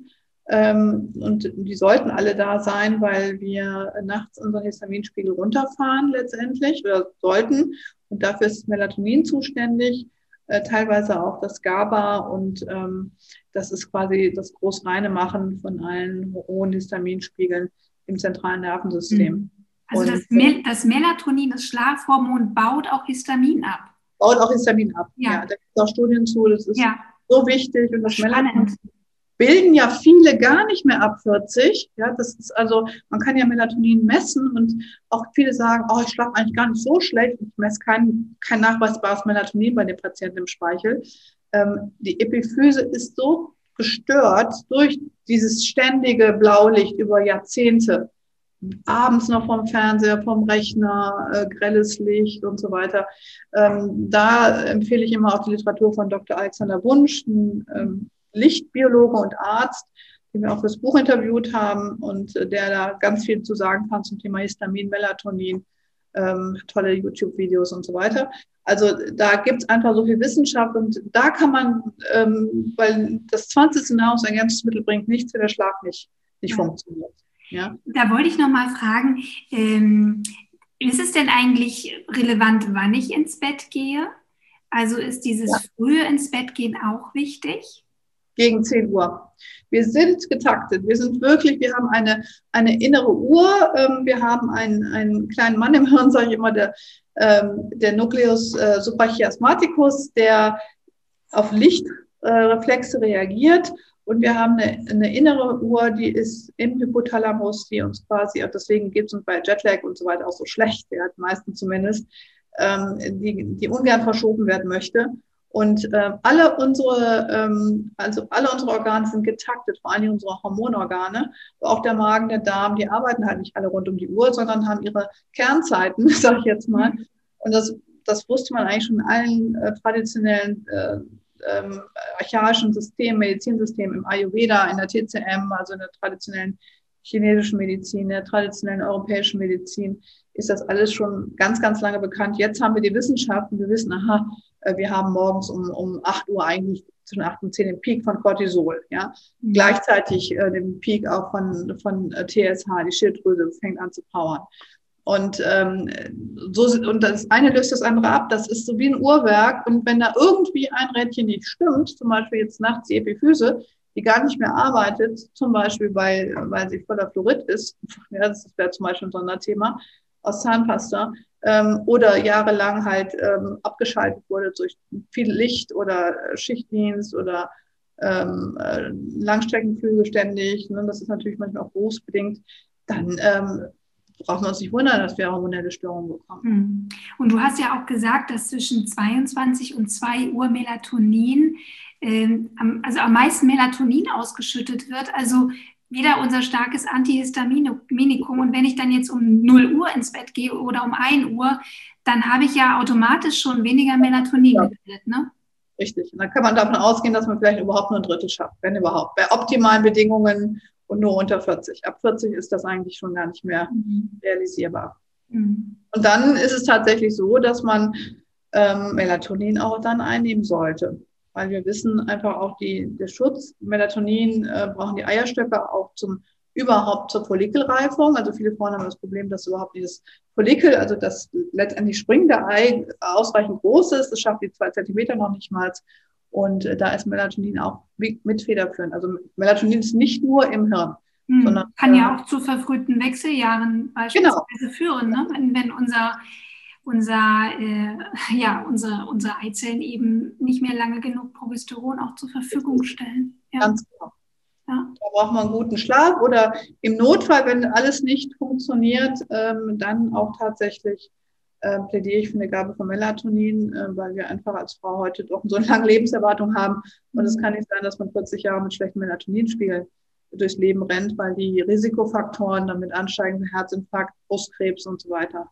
Ähm, und die sollten alle da sein, weil wir nachts unseren Histaminspiegel runterfahren letztendlich oder sollten. Und dafür ist Melatonin zuständig, äh, teilweise auch das GABA und ähm, das ist quasi das großreine Machen von allen hohen Histaminspiegeln im zentralen Nervensystem. Mhm. Also das, Mel das Melatonin, das Schlafhormon, baut auch Histamin ab baut auch Histamin ab. Ja. ja da gibt es auch Studien zu, das ist ja. so wichtig. Und das Melatonin bilden ja viele gar nicht mehr ab 40. Ja, das ist also, man kann ja Melatonin messen und auch viele sagen, oh, ich schlafe eigentlich gar nicht so schlecht. Ich messe kein, kein nachweisbares Melatonin bei den Patienten im Speichel. Ähm, die Epiphyse ist so gestört durch dieses ständige Blaulicht über Jahrzehnte abends noch vom Fernseher, vom Rechner, äh, grelles Licht und so weiter. Ähm, da empfehle ich immer auch die Literatur von Dr. Alexander Wunsch, ein ähm, Lichtbiologe und Arzt, den wir auch fürs Buch interviewt haben und äh, der da ganz viel zu sagen kann zum Thema Histamin, Melatonin, ähm, tolle YouTube-Videos und so weiter. Also da gibt es einfach so viel Wissenschaft und da kann man, ähm, weil das 20. Nahrungsergänzungsmittel bringt nichts, wenn der Schlaf nicht, nicht ja. funktioniert. Ja. Da wollte ich noch mal fragen, ähm, ist es denn eigentlich relevant, wann ich ins Bett gehe? Also ist dieses ja. frühe ins Bett gehen auch wichtig? Gegen 10 Uhr. Wir sind getaktet. Wir sind wirklich, wir haben eine, eine innere Uhr. Ähm, wir haben einen, einen kleinen Mann im Hirn, sage ich immer, der, ähm, der Nucleus äh, suprachiasmaticus, der auf Lichtreflexe äh, reagiert und wir haben eine, eine, innere Uhr, die ist im Hypothalamus, die uns quasi, deswegen geht es uns bei Jetlag und so weiter auch so schlecht, ja, meistens zumindest, ähm, die, die ungern verschoben werden möchte. Und äh, alle unsere, ähm, also alle unsere Organe sind getaktet, vor allem unsere Hormonorgane. Auch der Magen, der Darm, die arbeiten halt nicht alle rund um die Uhr, sondern haben ihre Kernzeiten, sage ich jetzt mal. Und das, das wusste man eigentlich schon in allen äh, traditionellen äh, ähm, archaischen System, Medizinsystem im Ayurveda, in der TCM, also in der traditionellen chinesischen Medizin, in der traditionellen europäischen Medizin, ist das alles schon ganz, ganz lange bekannt. Jetzt haben wir die Wissenschaft und wir wissen, aha, äh, wir haben morgens um, um 8 Uhr eigentlich zwischen 8 und 10 den Peak von Cortisol, ja. Mhm. Gleichzeitig äh, den Peak auch von, von äh, TSH, die Schilddrüse fängt an zu powern. Und, ähm, so, und das eine löst das andere ab. Das ist so wie ein Uhrwerk. Und wenn da irgendwie ein Rädchen nicht stimmt, zum Beispiel jetzt nachts die Epiphyse, die gar nicht mehr arbeitet, zum Beispiel weil, weil sie voller Fluorid ist, ja, das wäre zum Beispiel ein Sonderthema aus Zahnpasta, ähm, oder jahrelang halt ähm, abgeschaltet wurde durch viel Licht oder Schichtdienst oder ähm, äh, Langstreckenflüge ständig, ne, das ist natürlich manchmal auch berufsbedingt, dann ähm, brauchen wir uns nicht wundern, dass wir hormonelle Störungen bekommen. Hm. Und du hast ja auch gesagt, dass zwischen 22 und 2 Uhr Melatonin, äh, also am meisten Melatonin ausgeschüttet wird. Also wieder unser starkes Antihistaminikum. Und wenn ich dann jetzt um 0 Uhr ins Bett gehe oder um 1 Uhr, dann habe ich ja automatisch schon weniger Melatonin ja. gebildet, ne? Richtig. Und dann kann man davon ausgehen, dass man vielleicht überhaupt nur ein Drittel schafft, wenn überhaupt. Bei optimalen Bedingungen und nur unter 40. Ab 40 ist das eigentlich schon gar nicht mehr mhm. realisierbar. Mhm. Und dann ist es tatsächlich so, dass man ähm, Melatonin auch dann einnehmen sollte. Weil wir wissen einfach auch die, der Schutz. Melatonin äh, brauchen die Eierstöcke auch zum überhaupt zur Follikelreifung. Also viele Frauen haben das Problem, dass überhaupt dieses Follikel, also das letztendlich springende Ei ausreichend groß ist. Das schafft die zwei Zentimeter noch nicht mal. Und äh, da ist Melatonin auch mit federführend. Also Melatonin ist nicht nur im Hirn. Hm, sondern, kann ja auch zu verfrühten Wechseljahren beispielsweise genau. führen, ne? wenn, wenn unser unser, äh, ja, unsere, unsere Eizellen eben nicht mehr lange genug Progesteron auch zur Verfügung stellen. Ja. Ganz genau. Ja. Da braucht man einen guten Schlaf oder im Notfall, wenn alles nicht funktioniert, ähm, dann auch tatsächlich äh, plädiere ich für eine Gabe von Melatonin, äh, weil wir einfach als Frau heute doch so eine lange Lebenserwartung haben. Und es mhm. kann nicht sein, dass man 40 Jahre mit schlechten Melatoninspiegeln durchs Leben rennt, weil die Risikofaktoren damit ansteigende Herzinfarkt, Brustkrebs und so weiter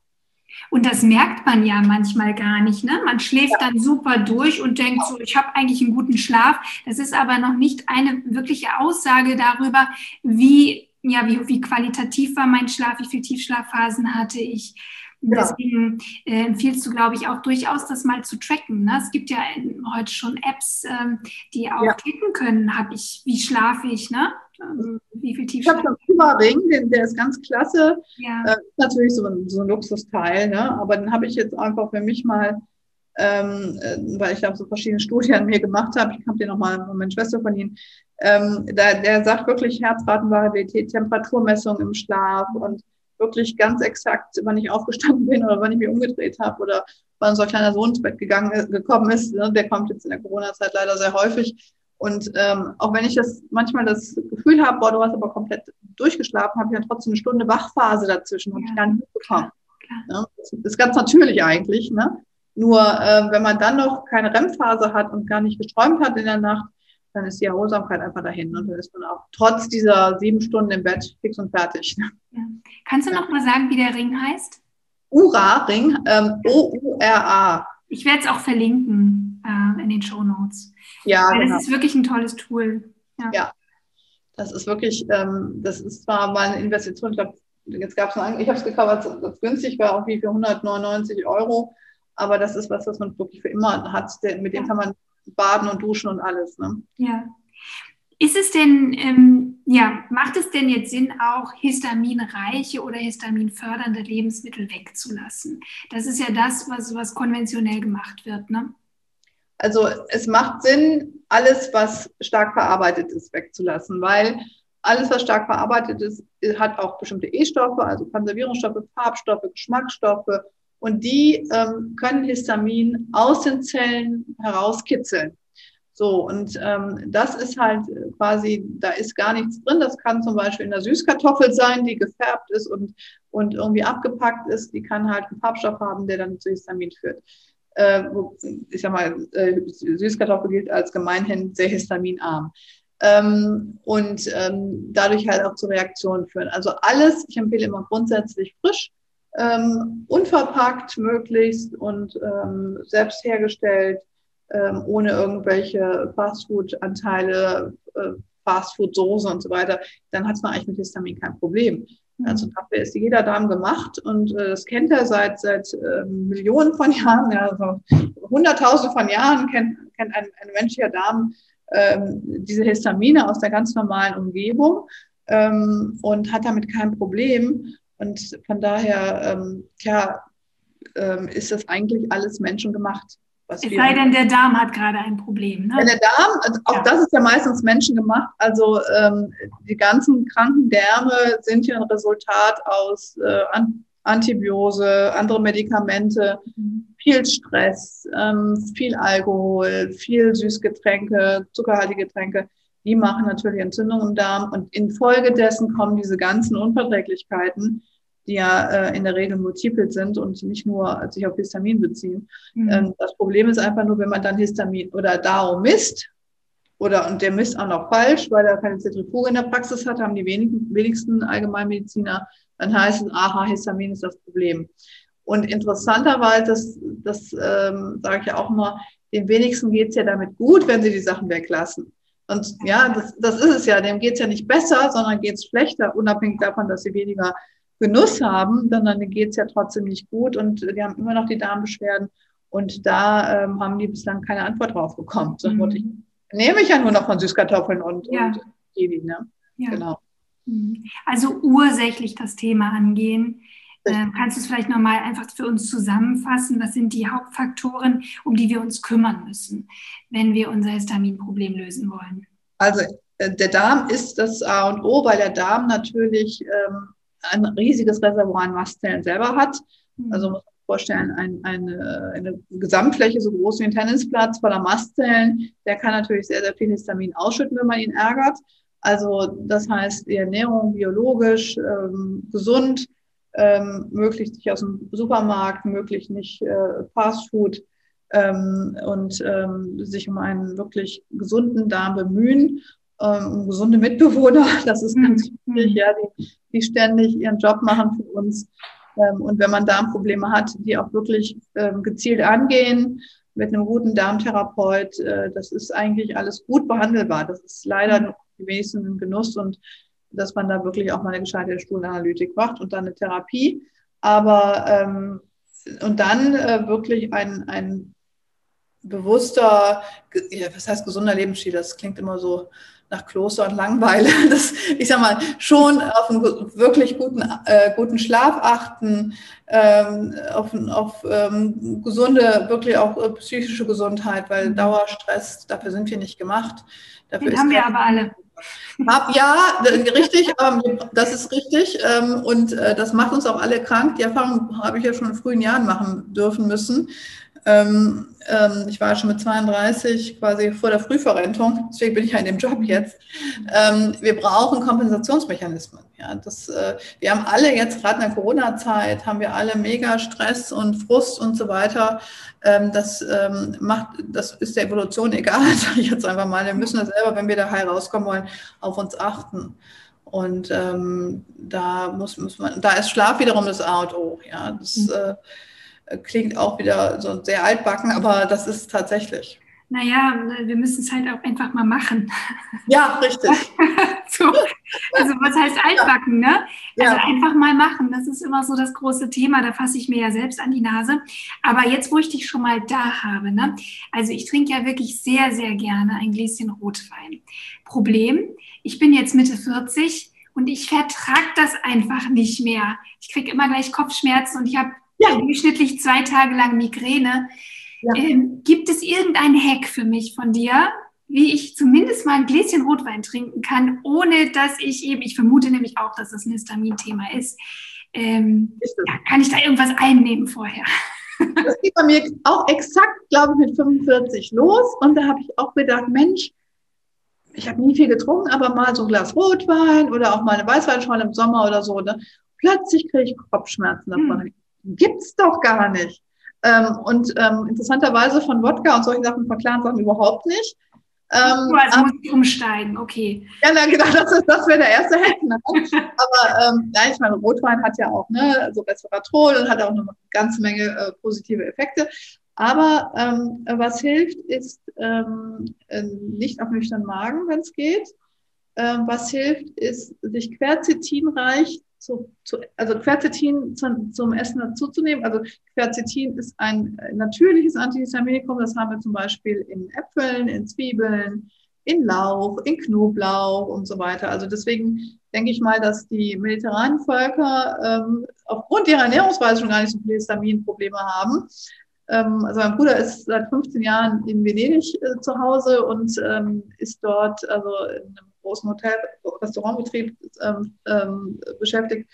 und das merkt man ja manchmal gar nicht. Ne? Man schläft ja. dann super durch und denkt so, ich habe eigentlich einen guten Schlaf. Das ist aber noch nicht eine wirkliche Aussage darüber, wie, ja, wie, wie qualitativ war mein Schlaf, wie viele Tiefschlafphasen hatte ich. Ja. Deswegen äh, empfiehlst du, glaube ich, auch durchaus, das mal zu tracken. Ne? Es gibt ja heute schon Apps, ähm, die auch ja. tracken können, habe ich, wie schlafe ich, ne? Also, wie viel Tiefschlaf? Ich habe einen Puma-Ring, der ist ganz klasse. Ja. Äh, natürlich so ein, so ein Luxusteil, ne? aber den habe ich jetzt einfach für mich mal, ähm, äh, weil ich da so verschiedene Studien an mir gemacht habe. Ich habe dir nochmal meine Schwester von Ihnen. Ähm, da, der sagt wirklich Herzratenvariabilität, Temperaturmessung im Schlaf und wirklich ganz exakt, wann ich aufgestanden bin oder wann ich mich umgedreht habe oder wann unser kleiner Sohn ins Bett gegangen, äh, gekommen ist. Ne? Der kommt jetzt in der Corona-Zeit leider sehr häufig. Und ähm, auch wenn ich das manchmal das Gefühl habe, boah, du hast aber komplett durchgeschlafen, habe ich ja trotzdem eine Stunde Wachphase dazwischen, habe ja, ich gar nicht mitbekommen. Ne? Das ist ganz natürlich eigentlich. Ne? Nur äh, wenn man dann noch keine REM-Phase hat und gar nicht geträumt hat in der Nacht, dann ist die Erholsamkeit einfach dahin. Und dann ist man auch trotz dieser sieben Stunden im Bett fix und fertig. Ja. Kannst du noch mal sagen, wie der Ring heißt? Ura-Ring, ähm, O-U-R-A. Ich werde es auch verlinken äh, in den Show Notes. Ja, Weil genau. das ist wirklich ein tolles Tool. Ja, ja. das ist wirklich, ähm, das ist zwar mal eine Investition, ich glaube, jetzt gab es noch, ich habe es gekauft, als es günstig war, auch wie für 199 Euro, aber das ist was, was man wirklich für immer hat, mit dem kann man baden und duschen und alles. Ne? Ja. Ist es denn, ähm, ja, macht es denn jetzt Sinn, auch histaminreiche oder histaminfördernde Lebensmittel wegzulassen? Das ist ja das, was, was konventionell gemacht wird, ne? Also es macht Sinn, alles, was stark verarbeitet ist, wegzulassen, weil alles, was stark verarbeitet ist, hat auch bestimmte E-Stoffe, also Konservierungsstoffe, Farbstoffe, Geschmacksstoffe und die ähm, können Histamin aus den Zellen herauskitzeln. So, und ähm, das ist halt quasi, da ist gar nichts drin. Das kann zum Beispiel in der Süßkartoffel sein, die gefärbt ist und, und irgendwie abgepackt ist. Die kann halt einen Farbstoff haben, der dann zu Histamin führt. Äh, ich sag mal, äh, Süßkartoffel gilt als gemeinhin sehr histaminarm. Ähm, und ähm, dadurch halt auch zu Reaktionen führen. Also alles, ich empfehle immer grundsätzlich frisch, ähm, unverpackt möglichst und ähm, selbst hergestellt ähm, ohne irgendwelche Fastfood-Anteile, äh, Fastfood-Soße und so weiter, dann hat man eigentlich mit Histamin kein Problem. Mhm. Also dafür ist jeder Darm gemacht und äh, das kennt er seit, seit äh, Millionen von Jahren, ja, also hunderttausende von Jahren kennt, kennt ein, ein menschlicher Darm ähm, diese Histamine aus der ganz normalen Umgebung ähm, und hat damit kein Problem. Und von daher, ähm, ja, ähm, ist das eigentlich alles menschengemacht. Was es sei denn, der Darm hat gerade ein Problem. Ne? Ja, der Darm, also auch ja. das ist ja meistens menschengemacht. Also ähm, die ganzen kranken Därme sind ja ein Resultat aus äh, Antibiose, andere Medikamente, mhm. viel Stress, ähm, viel Alkohol, viel Süßgetränke, zuckerhaltige Getränke. Die machen natürlich Entzündung im Darm und infolgedessen kommen diese ganzen Unverträglichkeiten die ja äh, in der Regel multiple sind und nicht nur sich auf Histamin beziehen. Mhm. Ähm, das Problem ist einfach nur, wenn man dann Histamin oder Dao misst, oder und der misst auch noch falsch, weil er keine Zentrifuge in der Praxis hat, haben die wenigen, wenigsten Allgemeinmediziner, dann heißt es, aha, Histamin ist das Problem. Und interessanterweise, das, das ähm, sage ich ja auch immer, den wenigsten geht's ja damit gut, wenn sie die Sachen weglassen. Und ja, das, das ist es ja. Dem geht es ja nicht besser, sondern geht es schlechter, unabhängig davon, dass sie weniger Genuss haben, sondern denen geht es ja trotzdem nicht gut und die haben immer noch die Darmbeschwerden. Und da ähm, haben die bislang keine Antwort drauf bekommen. So mhm. ich, nehme ich ja nur noch von Süßkartoffeln und, ja. und Kiwi. Ne? Ja. Genau. Mhm. Also ursächlich das Thema angehen. Ähm, kannst du es vielleicht nochmal einfach für uns zusammenfassen? Was sind die Hauptfaktoren, um die wir uns kümmern müssen, wenn wir unser Histaminproblem lösen wollen? Also äh, der Darm ist das A und O, weil der Darm natürlich ähm, ein riesiges Reservoir an Mastzellen selber hat. Mhm. Also muss man sich vorstellen, ein, eine, eine Gesamtfläche so groß wie ein Tennisplatz voller Mastzellen, der kann natürlich sehr, sehr viel Histamin ausschütten, wenn man ihn ärgert. Also das heißt, die Ernährung biologisch, ähm, gesund, ähm, möglichst nicht aus dem Supermarkt, möglichst nicht äh, Fast Food ähm, und ähm, sich um einen wirklich gesunden Darm bemühen, ähm, um gesunde Mitbewohner. Das ist ganz mhm. wichtig, ja, die, die ständig ihren Job machen für uns. Ähm, und wenn man Darmprobleme hat, die auch wirklich ähm, gezielt angehen, mit einem guten Darmtherapeut, äh, das ist eigentlich alles gut behandelbar. Das ist leider die wenigsten ein Genuss und dass man da wirklich auch mal eine gescheite Stuhlanalytik macht und dann eine Therapie. Aber ähm, und dann äh, wirklich ein, ein bewusster, ja, was heißt gesunder Lebensstil? Das klingt immer so nach Kloster und Langweile. Das, ich sag mal, schon auf einen wirklich guten, äh, guten Schlaf achten, ähm, auf, auf ähm, gesunde, wirklich auch äh, psychische Gesundheit, weil mhm. Dauerstress, dafür sind wir nicht gemacht. Dafür Den haben wir aber alle. Hab, ja, richtig, das ist richtig. Ähm, und äh, das macht uns auch alle krank. Die Erfahrung habe ich ja schon in frühen Jahren machen dürfen müssen. Ähm, ähm, ich war schon mit 32 quasi vor der Frühverrentung, deswegen bin ich ja in dem Job jetzt. Ähm, wir brauchen Kompensationsmechanismen. Ja, das, äh, wir haben alle jetzt, gerade in der Corona-Zeit, haben wir alle mega Stress und Frust und so weiter. Ähm, das ähm, macht, das ist der Evolution egal, sage ich jetzt einfach mal. Wir müssen das selber, wenn wir da heil rauskommen wollen, auf uns achten. Und ähm, da muss, muss man, da ist Schlaf wiederum das A und O. Ja, das, mhm. äh, klingt auch wieder so sehr altbacken, aber das ist tatsächlich. Naja, wir müssen es halt auch einfach mal machen. Ja, richtig. so, also was heißt altbacken, ne? Also ja. einfach mal machen. Das ist immer so das große Thema. Da fasse ich mir ja selbst an die Nase. Aber jetzt, wo ich dich schon mal da habe, ne? Also ich trinke ja wirklich sehr, sehr gerne ein Gläschen Rotwein. Problem, ich bin jetzt Mitte 40 und ich vertrage das einfach nicht mehr. Ich kriege immer gleich Kopfschmerzen und ich habe ja. durchschnittlich zwei Tage lang Migräne. Ja. Ähm, gibt es irgendein Hack für mich von dir, wie ich zumindest mal ein Gläschen Rotwein trinken kann, ohne dass ich eben, ich vermute nämlich auch, dass das ein Histamin-Thema ist. Ähm, ja, kann ich da irgendwas einnehmen vorher? Das geht bei mir auch exakt, glaube ich, mit 45 los. Und da habe ich auch gedacht, Mensch, ich habe nie viel getrunken, aber mal so ein Glas Rotwein oder auch mal eine Weißweinschorle im Sommer oder so. Ne? Plötzlich kriege ich Kopfschmerzen davon. Hm gibt's doch gar nicht. Ähm, und ähm, interessanterweise von Wodka und solchen Sachen, von klaren Sachen überhaupt nicht. Ähm, oh, also muss ich umsteigen, okay. Ja, na, genau, das, das wäre der erste Hack. Ne? Aber ähm, ja, ich meine, Rotwein hat ja auch ne, also Resveratrol und hat auch eine ganze Menge äh, positive Effekte. Aber ähm, was hilft, ist ähm, äh, nicht auf nüchternen Magen, wenn es geht. Ähm, was hilft, ist, sich quercetinreich zu, zu, also Quercetin zum, zum Essen dazuzunehmen. Also Quercetin ist ein natürliches Antihistaminikum. Das haben wir zum Beispiel in Äpfeln, in Zwiebeln, in Lauch, in Knoblauch und so weiter. Also deswegen denke ich mal, dass die mediterranen Völker ähm, aufgrund ihrer Ernährungsweise schon gar nicht so viele Histaminprobleme haben. Ähm, also mein Bruder ist seit 15 Jahren in Venedig äh, zu Hause und ähm, ist dort also in einem großen Hotel, Restaurantbetrieb ähm, ähm, beschäftigt.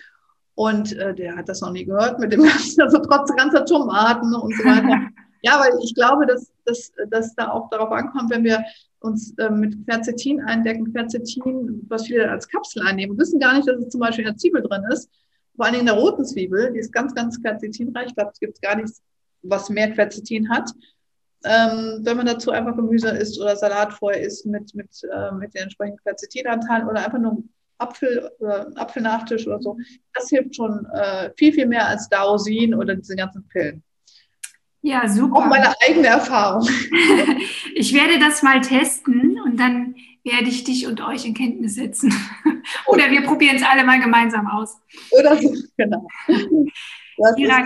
Und äh, der hat das noch nie gehört mit dem ganzen, also trotz ganzer Tomaten und so weiter. ja, weil ich glaube, dass, dass, dass da auch darauf ankommt, wenn wir uns äh, mit Quercetin eindecken, Quercetin, was viele als Kapsel einnehmen, wissen gar nicht, dass es zum Beispiel in der Zwiebel drin ist. Vor allem in der roten Zwiebel, die ist ganz, ganz quercetinreich. Ich glaube, es gibt gar nichts, was mehr Quercetin hat. Ähm, wenn man dazu einfach Gemüse isst oder Salat vorher isst mit, mit, äh, mit den entsprechenden Quercetinanteilen oder einfach nur Apfel oder Apfelnachtisch oder so, das hilft schon äh, viel, viel mehr als Dausin oder diese ganzen Pillen. Ja, super. Auch meine eigene Erfahrung. ich werde das mal testen und dann werde ich dich und euch in Kenntnis setzen. Oder wir probieren es alle mal gemeinsam aus. Oder so, genau. Das Kira,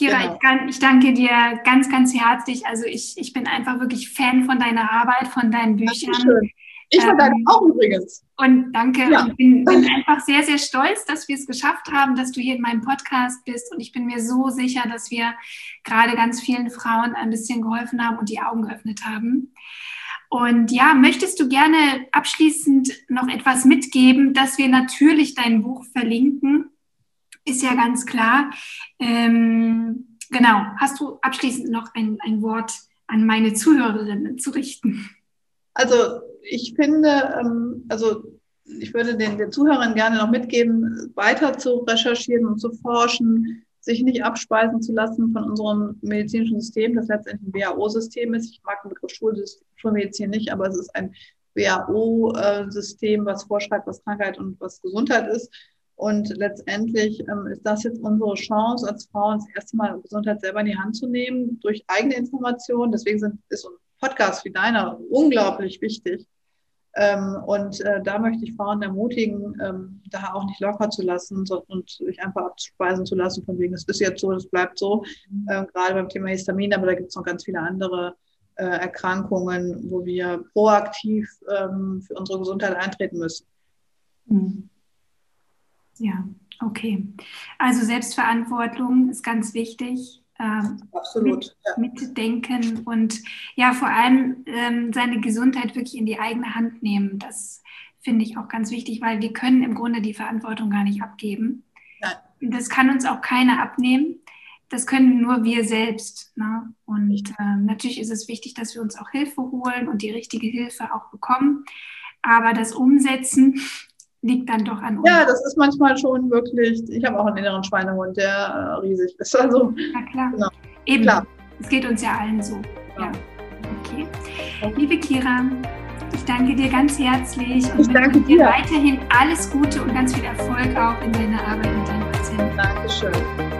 Kira genau. ich, kann, ich, danke dir ganz, ganz herzlich. Also ich, ich bin einfach wirklich Fan von deiner Arbeit, von deinen Büchern. Schön. Ich von deinen ähm, auch übrigens. Und danke. Ja. Und bin, bin einfach sehr, sehr stolz, dass wir es geschafft haben, dass du hier in meinem Podcast bist. Und ich bin mir so sicher, dass wir gerade ganz vielen Frauen ein bisschen geholfen haben und die Augen geöffnet haben. Und ja, möchtest du gerne abschließend noch etwas mitgeben, dass wir natürlich dein Buch verlinken? Ist ja ganz klar. Ähm, genau. Hast du abschließend noch ein, ein Wort an meine Zuhörerinnen zu richten? Also ich finde, ähm, also ich würde den, den Zuhörern gerne noch mitgeben, weiter zu recherchieren und zu forschen, sich nicht abspeisen zu lassen von unserem medizinischen System, das letztendlich ein WHO-System ist. Ich mag den Begriff Schulmedizin nicht, aber es ist ein WHO-System, was vorschreibt, was Krankheit und was Gesundheit ist. Und letztendlich ähm, ist das jetzt unsere Chance, als Frauen das erste Mal Gesundheit selber in die Hand zu nehmen, durch eigene Informationen. Deswegen sind, ist ein Podcast wie deiner unglaublich wichtig, ähm, und äh, da möchte ich Frauen ermutigen, ähm, da auch nicht locker zu lassen und sich einfach abspeisen zu lassen, von wegen, es ist jetzt so, es bleibt so, ähm, gerade beim Thema Histamin, aber da gibt es noch ganz viele andere äh, Erkrankungen, wo wir proaktiv ähm, für unsere Gesundheit eintreten müssen. Mhm. Ja, okay. Also Selbstverantwortung ist ganz wichtig ähm, Absolut, mit, ja. mitdenken und ja, vor allem ähm, seine Gesundheit wirklich in die eigene Hand nehmen. Das finde ich auch ganz wichtig, weil wir können im Grunde die Verantwortung gar nicht abgeben. Nein. Das kann uns auch keiner abnehmen. Das können nur wir selbst. Ne? Und äh, natürlich ist es wichtig, dass wir uns auch Hilfe holen und die richtige Hilfe auch bekommen. Aber das Umsetzen liegt dann doch an uns. Ja, das ist manchmal schon wirklich, ich habe auch einen inneren Schweinehund, der äh, riesig ist. Also, Na klar. Genau. Eben. Klar. Es geht uns ja allen so. Ja. ja. Okay. Liebe Kira, ich danke dir ganz herzlich und ich danke dir weiterhin alles Gute und ganz viel Erfolg auch in deiner Arbeit mit deinen Patienten. Dankeschön.